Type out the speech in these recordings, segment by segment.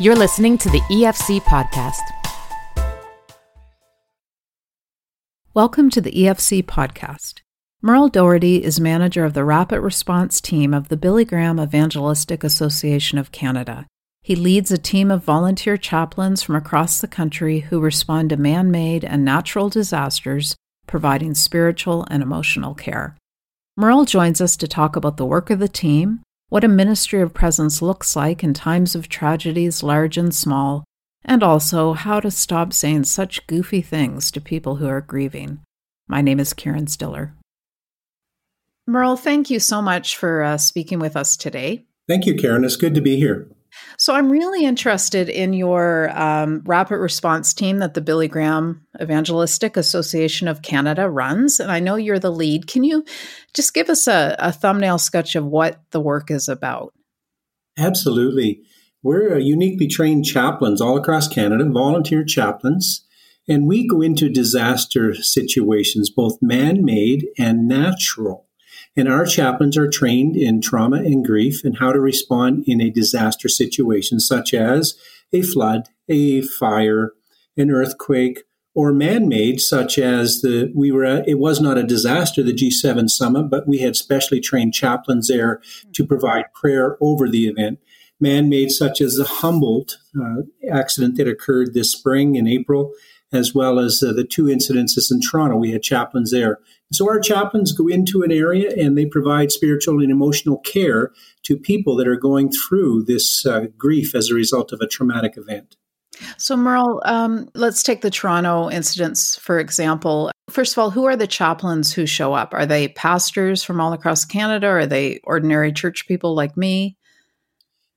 You're listening to the EFC podcast. Welcome to the EFC podcast. Merle Doherty is manager of the Rapid Response Team of the Billy Graham Evangelistic Association of Canada. He leads a team of volunteer chaplains from across the country who respond to man made and natural disasters, providing spiritual and emotional care. Merle joins us to talk about the work of the team, what a ministry of presence looks like in times of tragedies large and small, and also how to stop saying such goofy things to people who are grieving. My name is Karen Stiller. Merle, thank you so much for uh, speaking with us today. Thank you, Karen. It's good to be here. So, I'm really interested in your um, rapid response team that the Billy Graham Evangelistic Association of Canada runs. And I know you're the lead. Can you just give us a, a thumbnail sketch of what the work is about? Absolutely. We're uniquely trained chaplains all across Canada, volunteer chaplains, and we go into disaster situations, both man made and natural. And our chaplains are trained in trauma and grief and how to respond in a disaster situation, such as a flood, a fire, an earthquake, or man-made, such as the we were. At, it was not a disaster, the G7 summit, but we had specially trained chaplains there to provide prayer over the event man made, such as the Humboldt uh, accident that occurred this spring in April, as well as uh, the two incidences in Toronto. We had chaplains there. So our chaplains go into an area and they provide spiritual and emotional care to people that are going through this uh, grief as a result of a traumatic event. So, Merle, um, let's take the Toronto incidents, for example. First of all, who are the chaplains who show up? Are they pastors from all across Canada? Are they ordinary church people like me?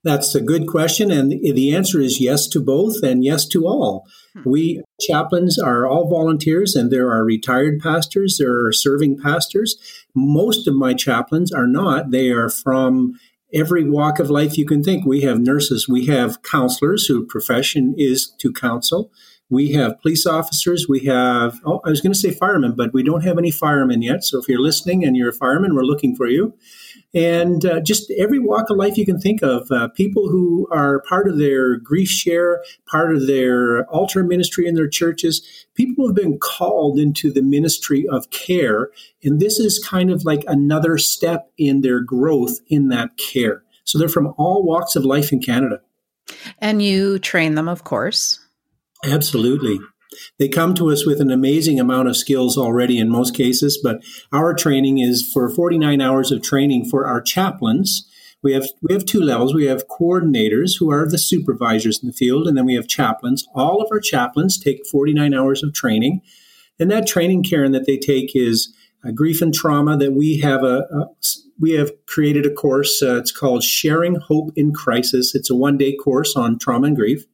That's a good question. And the answer is yes to both and yes to all. Hmm. We chaplains are all volunteers, and there are retired pastors, there are serving pastors. Most of my chaplains are not. They are from every walk of life you can think. We have nurses, we have counselors whose profession is to counsel. We have police officers. We have, oh, I was going to say firemen, but we don't have any firemen yet. So if you're listening and you're a fireman, we're looking for you and uh, just every walk of life you can think of. Uh, people who are part of their GriefShare, part of their altar ministry in their churches, people have been called into the ministry of care. And this is kind of like another step in their growth in that care. So they're from all walks of life in Canada. And you train them, of course. Absolutely. They come to us with an amazing amount of skills already in most cases, but our training is for 49 hours of training for our chaplains. We have we have two levels. We have coordinators who are the supervisors in the field, and then we have chaplains. All of our chaplains take 49 hours of training, and that training, Karen, that they take is grief and trauma. That we have a, a we have created a course. Uh, it's called Sharing Hope in Crisis. It's a one day course on trauma and grief,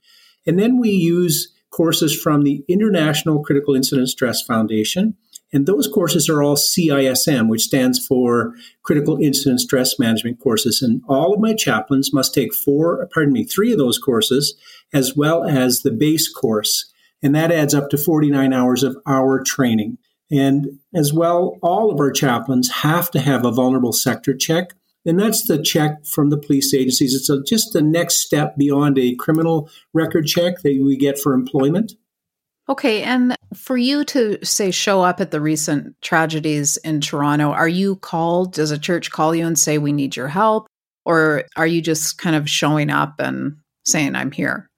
and then we use courses from the International Critical Incident Stress Foundation. And those courses are all CISM, which stands for Critical Incident Stress Management courses. And all of my chaplains must take four, pardon me, three of those courses, as well as the base course. And that adds up to 49 hours of our training. And as well, all of our chaplains have to have a vulnerable sector check and that's the check from the police agencies. It's a, just the next step beyond a criminal record check that we get for employment. Okay. And for you to say show up at the recent tragedies in Toronto, are you called? Does a church call you and say, we need your help? Or are you just kind of showing up and saying, I'm here?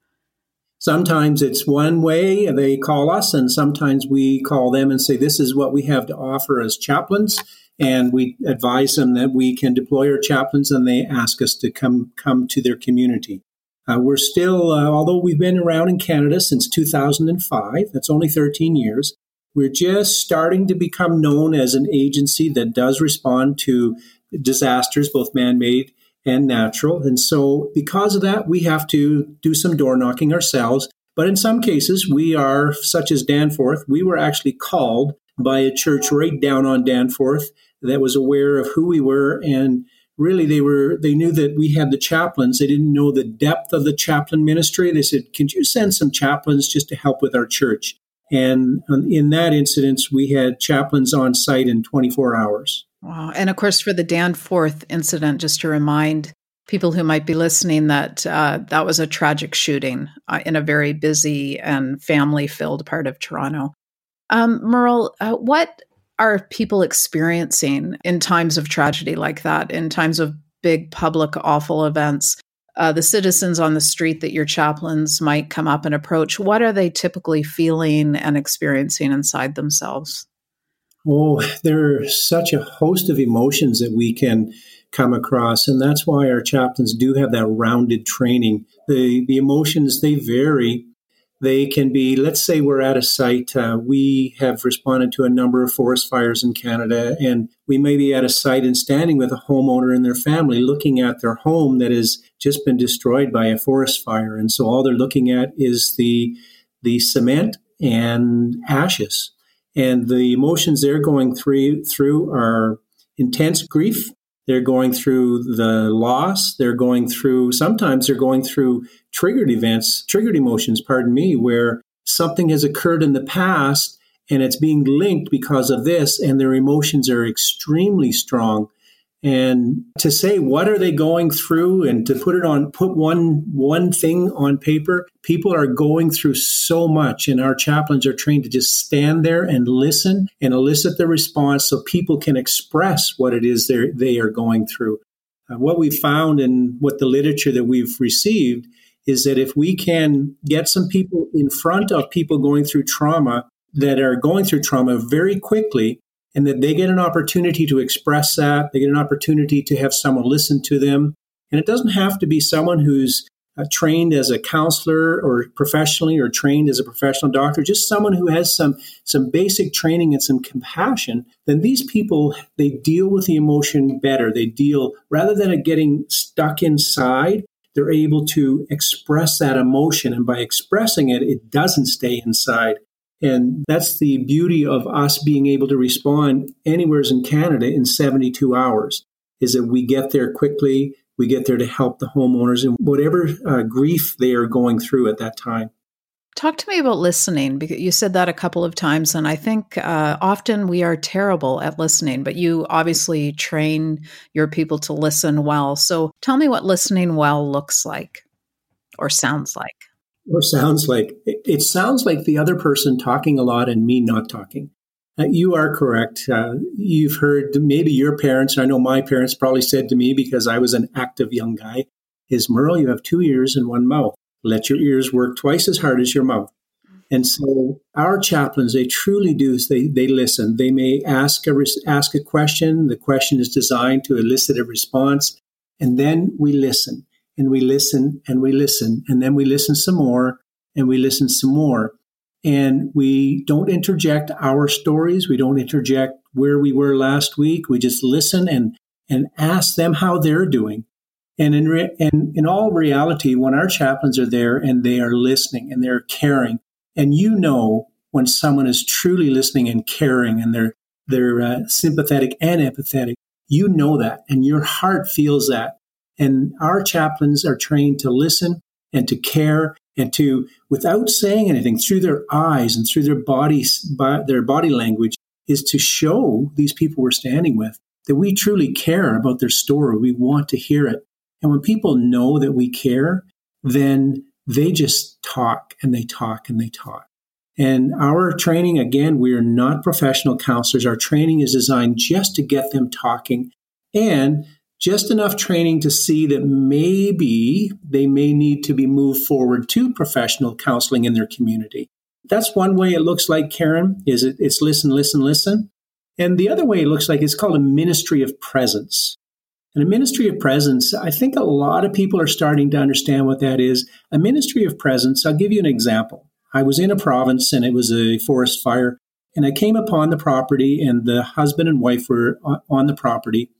Sometimes it's one way they call us, and sometimes we call them and say, This is what we have to offer as chaplains and we advise them that we can deploy our chaplains, and they ask us to come come to their community. Uh, we're still, uh, although we've been around in Canada since 2005, that's only 13 years. We're just starting to become known as an agency that does respond to disasters, both man-made and natural. And so, because of that, we have to do some door knocking ourselves. But in some cases, we are, such as Danforth, we were actually called by a church right down on Danforth that was aware of who we were and really they were they knew that we had the chaplains. They didn't know the depth of the chaplain ministry. They said can you send some chaplains just to help with our church? And in that incident we had chaplains on site in 24 hours. Wow. And of course for the danforth incident just to remind people who might be listening that uh, that was a tragic shooting uh, in a very busy and family filled part of Toronto. Um, Merle, uh, what are people experiencing in times of tragedy like that, in times of big public awful events? Uh, the citizens on the street that your chaplains might come up and approach, what are they typically feeling and experiencing inside themselves? Oh, there are such a host of emotions that we can come across. And that's why our chaplains do have that rounded training. The, the emotions, they vary. They can be, let's say we're at a site, uh, we have responded to a number of forest fires in Canada, and we may be at a site and standing with a homeowner and their family looking at their home that has just been destroyed by a forest fire. And so all they're looking at is the, the cement and ashes. And the emotions they're going through, through are intense grief, they're going through the loss. They're going through, sometimes they're going through triggered events, triggered emotions, pardon me, where something has occurred in the past and it's being linked because of this, and their emotions are extremely strong and to say what are they going through? And to put it on put one one thing on paper people are going through so much. And our chaplains are trained to just stand there and listen and elicit the response so people can express what it is they they are going through. Uh, what we found and what the literature that we've received is that if we can get some people in front of people going through trauma that are going through trauma very quickly and that they get an opportunity to express that. They get an opportunity to have someone listen to them. And it doesn't have to be someone who's uh, trained as a counselor or professionally or trained as a professional doctor, just someone who has some, some basic training and some compassion, then these people, they deal with the emotion better. They deal, rather than it getting stuck inside, they're able to express that emotion. And by expressing it, it doesn't stay inside. And that's the beauty of us being able to respond anywhere in Canada in 72 hours, is that we get there quickly, we get there to help the homeowners in whatever uh, grief they are going through at that time. Talk to me about listening because you said that a couple of times, and I think uh, often we are terrible at listening, but you obviously train your people to listen well. So tell me what listening well looks like or sounds like or sounds like it sounds like the other person talking a lot and me not talking. Uh, you are correct. Uh, you've heard maybe your parents, and I know my parents probably said to me because I was an active young guy, is Merle, you have two ears and one mouth. Let your ears work twice as hard as your mouth. And so our chaplains, they truly do. They they listen. They may ask a ask a question. The question is designed to elicit a response, and then we listen and we listen and we listen and then we listen some more and we listen some more. And we don't interject our stories. We don't interject where we were last week. We just listen and, and ask them how they're doing. And in, re- and in all reality, when our chaplains are there and they are listening and they're caring, and you know when someone is truly listening and caring and they're, they're uh, sympathetic and empathetic, you know that and your heart feels that. And our chaplains are trained to listen and to care and to, without saying anything, through their eyes and through their bodies, their body language, is to show these people we're standing with that we truly care about their story. We want to hear it. And when people know that we care, then they just talk and they talk and they talk. And our training, again, we are not professional counselors. Our training is designed just to get them talking and just enough training to see that maybe they may need to be moved forward to professional counseling in their community. That's one way it looks like, Karen, is it, it's listen, listen, listen. And the other way it looks like it's called a ministry of presence. And a ministry of presence, I think a lot of people are starting to understand what that is. A ministry of presence, I'll give you an example. I was in a province and it was a forest fire, and I came upon the property, and the husband and wife were on the property.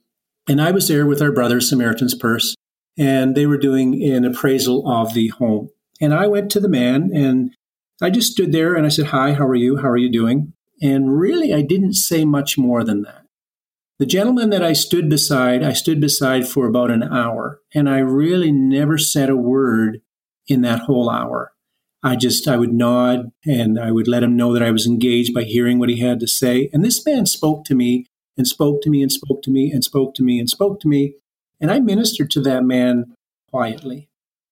And I was there with our brother, Samaritan's Purse, and they were doing an appraisal of the home. And I went to the man and I just stood there and I said, Hi, how are you? How are you doing? And really, I didn't say much more than that. The gentleman that I stood beside, I stood beside for about an hour, and I really never said a word in that whole hour. I just, I would nod and I would let him know that I was engaged by hearing what he had to say. And this man spoke to me and spoke to me and spoke to me and spoke to me and spoke to me. And I ministered to that man quietly.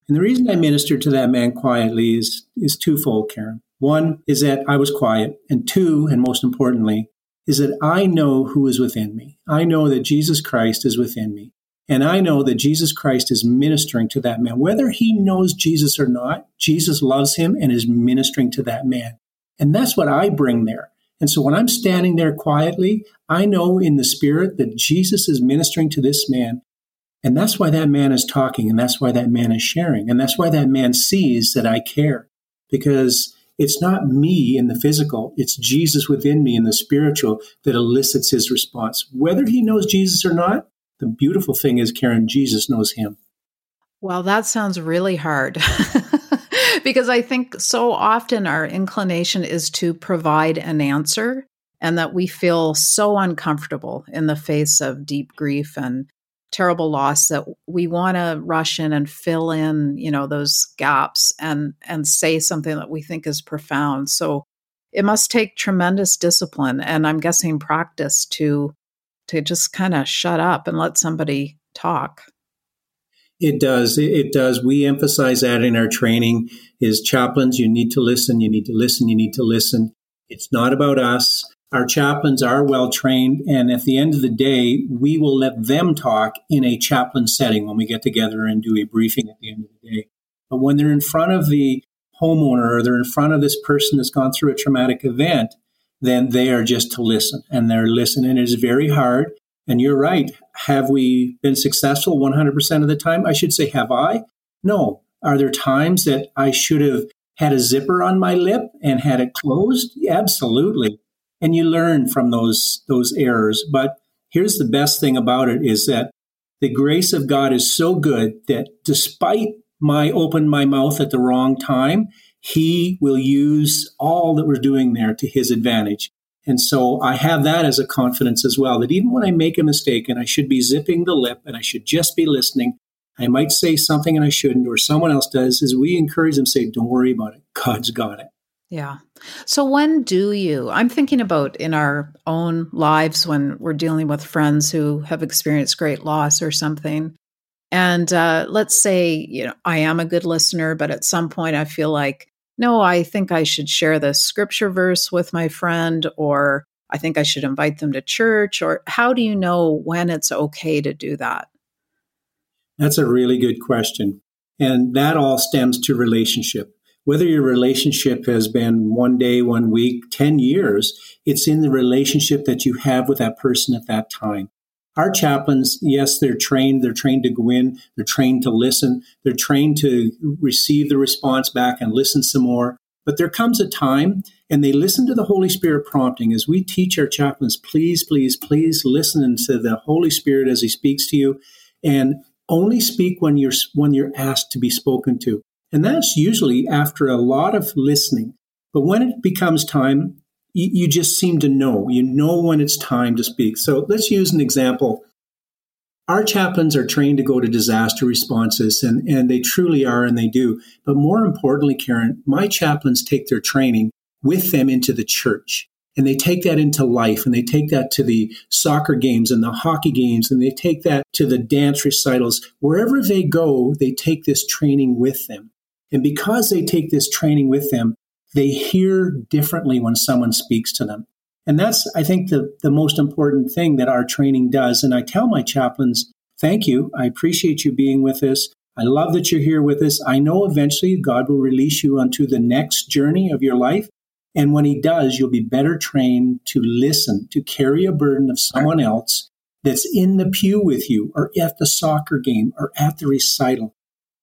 And the reason I ministered to that man quietly is, is twofold, Karen. One is that I was quiet. And two, and most importantly, is that I know who is within me. I know that Jesus Christ is within me. And I know that Jesus Christ is ministering to that man. Whether he knows Jesus or not, Jesus loves him and is ministering to that man. And that's what I bring there. And so when I'm standing there quietly, I know in the spirit that Jesus is ministering to this man. And that's why that man is talking and that's why that man is sharing. And that's why that man sees that I care because it's not me in the physical. It's Jesus within me in the spiritual that elicits his response. Whether he knows Jesus or not, the beautiful thing is, Karen, Jesus knows him. Well, that sounds really hard. because I think so often our inclination is to provide an answer and that we feel so uncomfortable in the face of deep grief and terrible loss that we want to rush in and fill in you know those gaps and and say something that we think is profound. So it must take tremendous discipline and i'm guessing practice to to just kind of shut up and let somebody talk it does. It does. We emphasize that in our training is chaplains, you need to listen, you need to listen, you need to listen. It's not about us. Our chaplains are well trained, and at the end of the day, we will let them talk in a chaplain setting when we get together and do a briefing at the end of the day. But when they're in front of the homeowner or they're in front of this person that's gone through a traumatic event, then they are just to listen and they're listening. It is very hard. And you're right. Have we been successful 100% of the time? I should say, have I? No. Are there times that I should have had a zipper on my lip and had it closed? Absolutely. And you learn from those, those errors. But here's the best thing about it is that the grace of God is so good that despite my open my mouth at the wrong time, he will use all that we're doing there to his advantage. And so I have that as a confidence as well that even when I make a mistake and I should be zipping the lip and I should just be listening, I might say something and I shouldn't, or someone else does, is we encourage them say, don't worry about it. God's got it. Yeah. So when do you? I'm thinking about in our own lives when we're dealing with friends who have experienced great loss or something. And uh, let's say, you know, I am a good listener, but at some point I feel like no, I think I should share this scripture verse with my friend, or I think I should invite them to church, or how do you know when it's okay to do that? That's a really good question. And that all stems to relationship. Whether your relationship has been one day, one week, 10 years, it's in the relationship that you have with that person at that time. Our chaplains, yes, they're trained. They're trained to go in. They're trained to listen. They're trained to receive the response back and listen some more. But there comes a time, and they listen to the Holy Spirit prompting as we teach our chaplains, please, please, please listen to the Holy Spirit as He speaks to you, and only speak when you're when you're asked to be spoken to. And that's usually after a lot of listening. But when it becomes time, you, you just seem to know. You know when it's time to speak. So let's use an example. Our chaplains are trained to go to disaster responses, and, and they truly are, and they do. But more importantly, Karen, my chaplains take their training with them into the church. And they take that into life and they take that to the soccer games and the hockey games and they take that to the dance recitals. Wherever they go, they take this training with them. And because they take this training with them, they hear differently when someone speaks to them. And that's, I think, the, the most important thing that our training does. And I tell my chaplains, thank you. I appreciate you being with us. I love that you're here with us. I know eventually God will release you onto the next journey of your life. And when He does, you'll be better trained to listen, to carry a burden of someone else that's in the pew with you, or at the soccer game, or at the recital.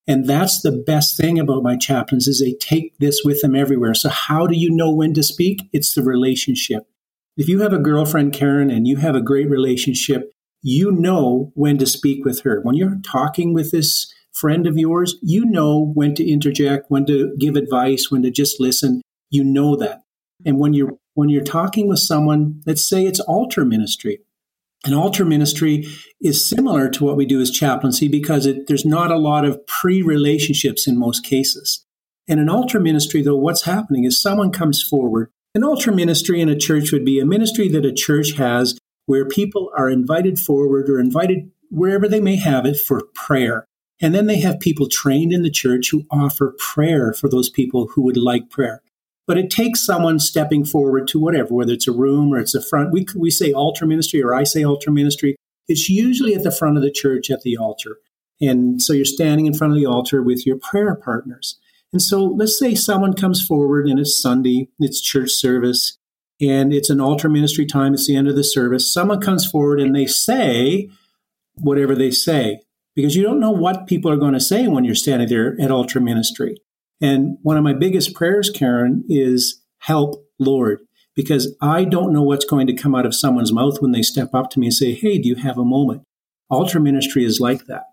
And that's the best thing about my chaplains is they take this with them everywhere. So how do you know when to speak? It's the relationship. If you have a girlfriend, Karen, and you have a great relationship, you know when to speak with her. When you're talking with this friend of yours, you know when to interject, when to give advice, when to just listen. You know that. And when you're when you're talking with someone, let's say it's altar ministry, an altar ministry is similar to what we do as chaplaincy because it, there's not a lot of pre relationships in most cases. In an altar ministry, though, what's happening is someone comes forward. An altar ministry in a church would be a ministry that a church has where people are invited forward or invited wherever they may have it for prayer. And then they have people trained in the church who offer prayer for those people who would like prayer. But it takes someone stepping forward to whatever, whether it's a room or it's a front. We, we say altar ministry or I say altar ministry. It's usually at the front of the church at the altar. And so you're standing in front of the altar with your prayer partners. And so let's say someone comes forward and it's Sunday, it's church service, and it's an altar ministry time, it's the end of the service. Someone comes forward and they say whatever they say because you don't know what people are going to say when you're standing there at altar ministry. And one of my biggest prayers, Karen, is help, Lord, because I don't know what's going to come out of someone's mouth when they step up to me and say, Hey, do you have a moment? Altar ministry is like that.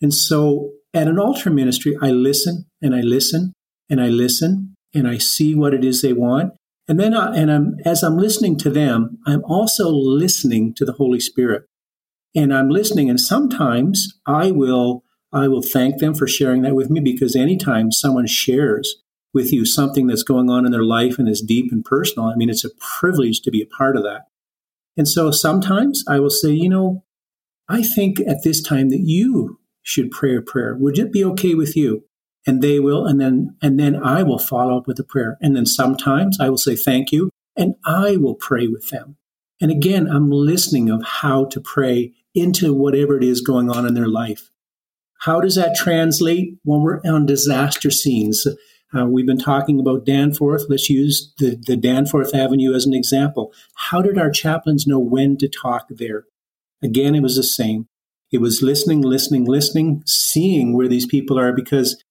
And so at an altar ministry, I listen and I listen and I listen and I see what it is they want. And then, I, and I'm, as I'm listening to them, I'm also listening to the Holy Spirit. And I'm listening, and sometimes I will, I will thank them for sharing that with me because anytime someone shares with you something that's going on in their life and is deep and personal, I mean, it's a privilege to be a part of that. And so sometimes I will say, you know, I think at this time that you should pray a prayer. Would it be okay with you? and they will and then and then I will follow up with a prayer and then sometimes I will say thank you and I will pray with them. And again, I'm listening of how to pray into whatever it is going on in their life. How does that translate when we're on disaster scenes? Uh, we've been talking about Danforth. Let's use the, the Danforth Avenue as an example. How did our chaplains know when to talk there? Again, it was the same. It was listening, listening, listening, seeing where these people are because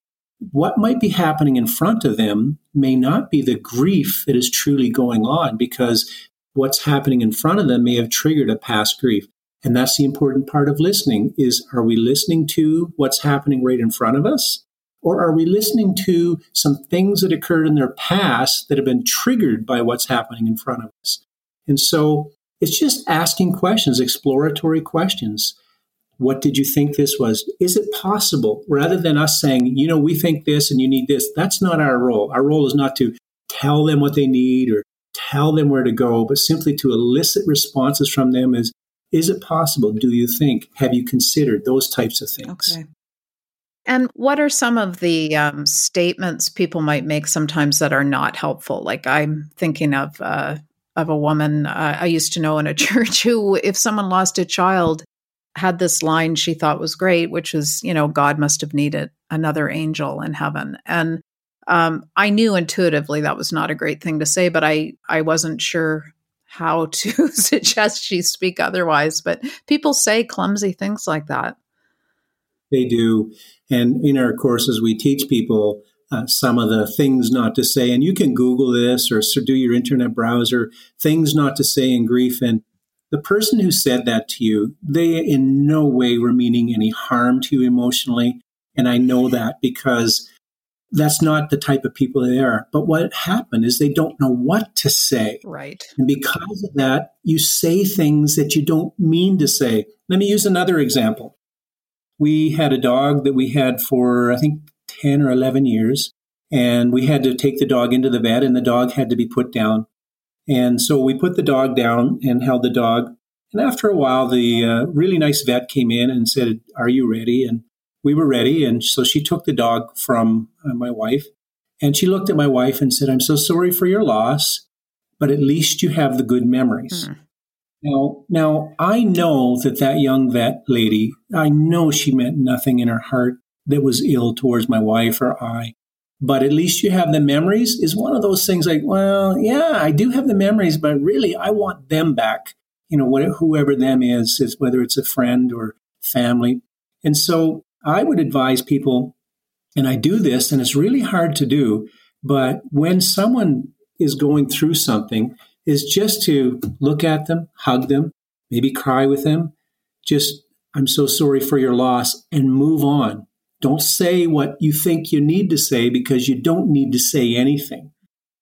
what might be happening in front of them may not be the grief that is truly going on because what's happening in front of them may have triggered a past grief. And that's the important part of listening is are we listening to what's happening right in front of us? Or are we listening to some things that occurred in their past that have been triggered by what's happening in front of us? And so it's just asking questions, exploratory questions. What did you think this was? Is it possible? Rather than us saying, you know, we think this and you need this, that's not our role. Our role is not to tell them what they need or tell them where to go, but simply to elicit responses from them is, is it possible? Do you think? Have you considered those types of things? Okay. And what are some of the um, statements people might make sometimes that are not helpful? Like I'm thinking of uh, of a woman uh, I used to know in a church who, if someone lost a child, had this line she thought was great, which was, you know, God must have needed another angel in heaven. And um, I knew intuitively that was not a great thing to say, but I, I wasn't sure how to suggest she speak otherwise. But people say clumsy things like that. They do. And in our courses, we teach people uh, some of the things not to say. And you can Google this or do your internet browser, things not to say in grief. And the person who said that to you, they in no way were meaning any harm to you emotionally. And I know that because that's not the type of people they are. But what happened is they don't know what to say. Right. And because of that, you say things that you don't mean to say. Let me use another example. We had a dog that we had for, I think, 10 or 11 years. And we had to take the dog into the vet, and the dog had to be put down. And so we put the dog down and held the dog. And after a while, the uh, really nice vet came in and said, Are you ready? And we were ready. And so she took the dog from uh, my wife. And she looked at my wife and said, I'm so sorry for your loss, but at least you have the good memories. Mm. Now, now, I know that that young vet lady, I know she meant nothing in her heart that was ill towards my wife or I but at least you have the memories is one of those things like, well, yeah, I do have the memories, but really I want them back. You know, whatever, whoever them is, is whether it's a friend or family. And so I would advise people, and I do this, and it's really hard to do, but when someone is going through something, is just to look at them, hug them, maybe cry with them, just, I'm so sorry for your loss, and move on don't say what you think you need to say because you don't need to say anything.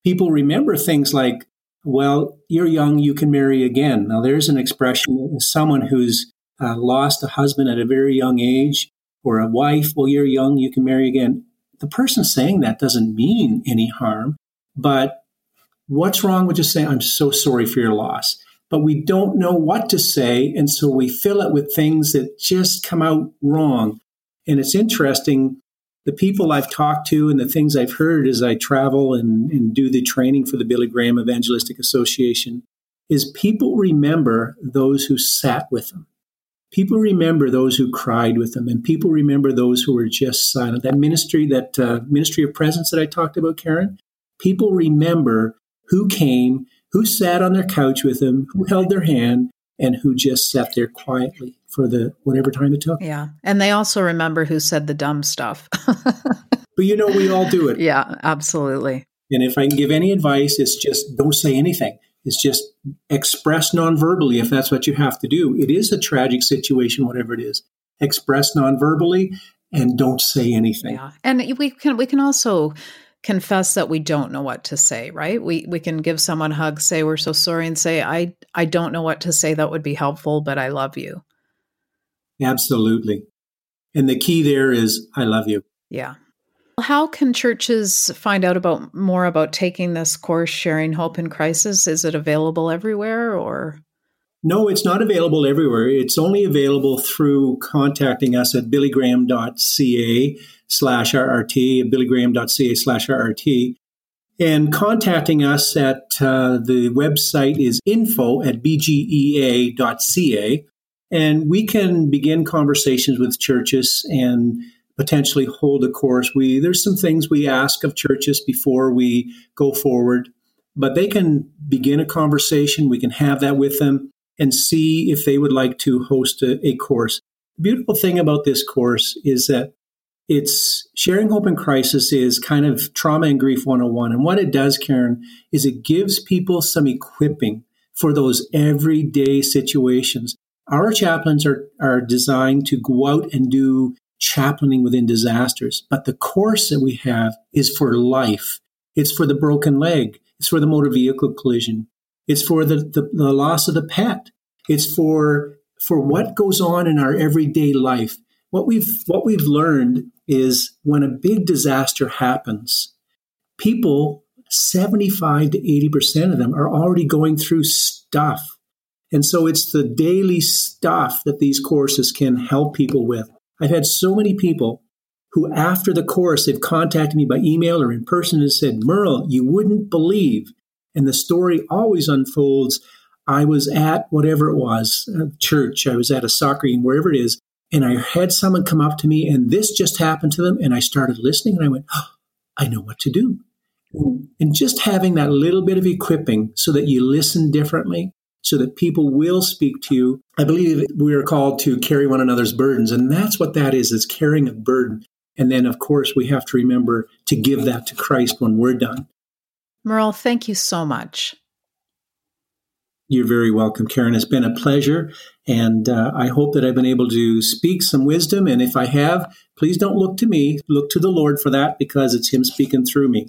People remember things like, well, you're young, you can marry again. Now, there's an expression someone who's uh, lost a husband at a very young age or a wife, well, you're young, you can marry again. The person saying that doesn't mean any harm, but what's wrong with just saying, I'm so sorry for your loss? but we don't know what to say. And so we fill it with things that just come out wrong. And it's interesting. The people I've talked to and the things I've heard as I travel and, and do the training for the Billy Graham Evangelistic Association is people remember those who sat with them. People remember those who cried with them, and people remember those who were just silent. That ministry, that uh, ministry of presence that I talked about, Karen, people remember who came, who sat on their couch with them, who held their hand, and who just sat there quietly for the whatever time it took. Yeah. And they also remember who said the dumb stuff. but you know, we all do it. Yeah, absolutely. And if I can give any advice, it's just don't say anything is just express nonverbally if that's what you have to do. It is a tragic situation, whatever it is. Express nonverbally and don't say anything. Yeah. And we can we can also confess that we don't know what to say, right? We we can give someone a hug, say we're so sorry and say I I don't know what to say that would be helpful, but I love you. Absolutely. And the key there is I love you. Yeah. How can churches find out about more about taking this course, Sharing Hope in Crisis? Is it available everywhere or? No, it's not available everywhere. It's only available through contacting us at billygraham.ca slash RRT, billygraham.ca slash RRT. And contacting us at uh, the website is info at bgea.ca. And we can begin conversations with churches and potentially hold a course. We there's some things we ask of churches before we go forward, but they can begin a conversation. We can have that with them and see if they would like to host a, a course. The beautiful thing about this course is that it's sharing hope in crisis is kind of trauma and grief 101. And what it does, Karen, is it gives people some equipping for those everyday situations. Our chaplains are, are designed to go out and do chaplaining within disasters. But the course that we have is for life. It's for the broken leg. It's for the motor vehicle collision. It's for the, the, the loss of the pet. It's for for what goes on in our everyday life. What we've what we've learned is when a big disaster happens, people 75 to 80% of them are already going through stuff. And so it's the daily stuff that these courses can help people with. I've had so many people who, after the course, they've contacted me by email or in person and said, Merle, you wouldn't believe. And the story always unfolds. I was at whatever it was, uh, church, I was at a soccer game, wherever it is, and I had someone come up to me, and this just happened to them. And I started listening, and I went, oh, I know what to do. Hmm. And just having that little bit of equipping so that you listen differently, so that people will speak to you. I believe we are called to carry one another's burdens, and that's what that is, is carrying a burden. And then, of course, we have to remember to give that to Christ when we're done. Merle, thank you so much. You're very welcome, Karen. It's been a pleasure, and uh, I hope that I've been able to speak some wisdom. And if I have, please don't look to me, look to the Lord for that because it's Him speaking through me.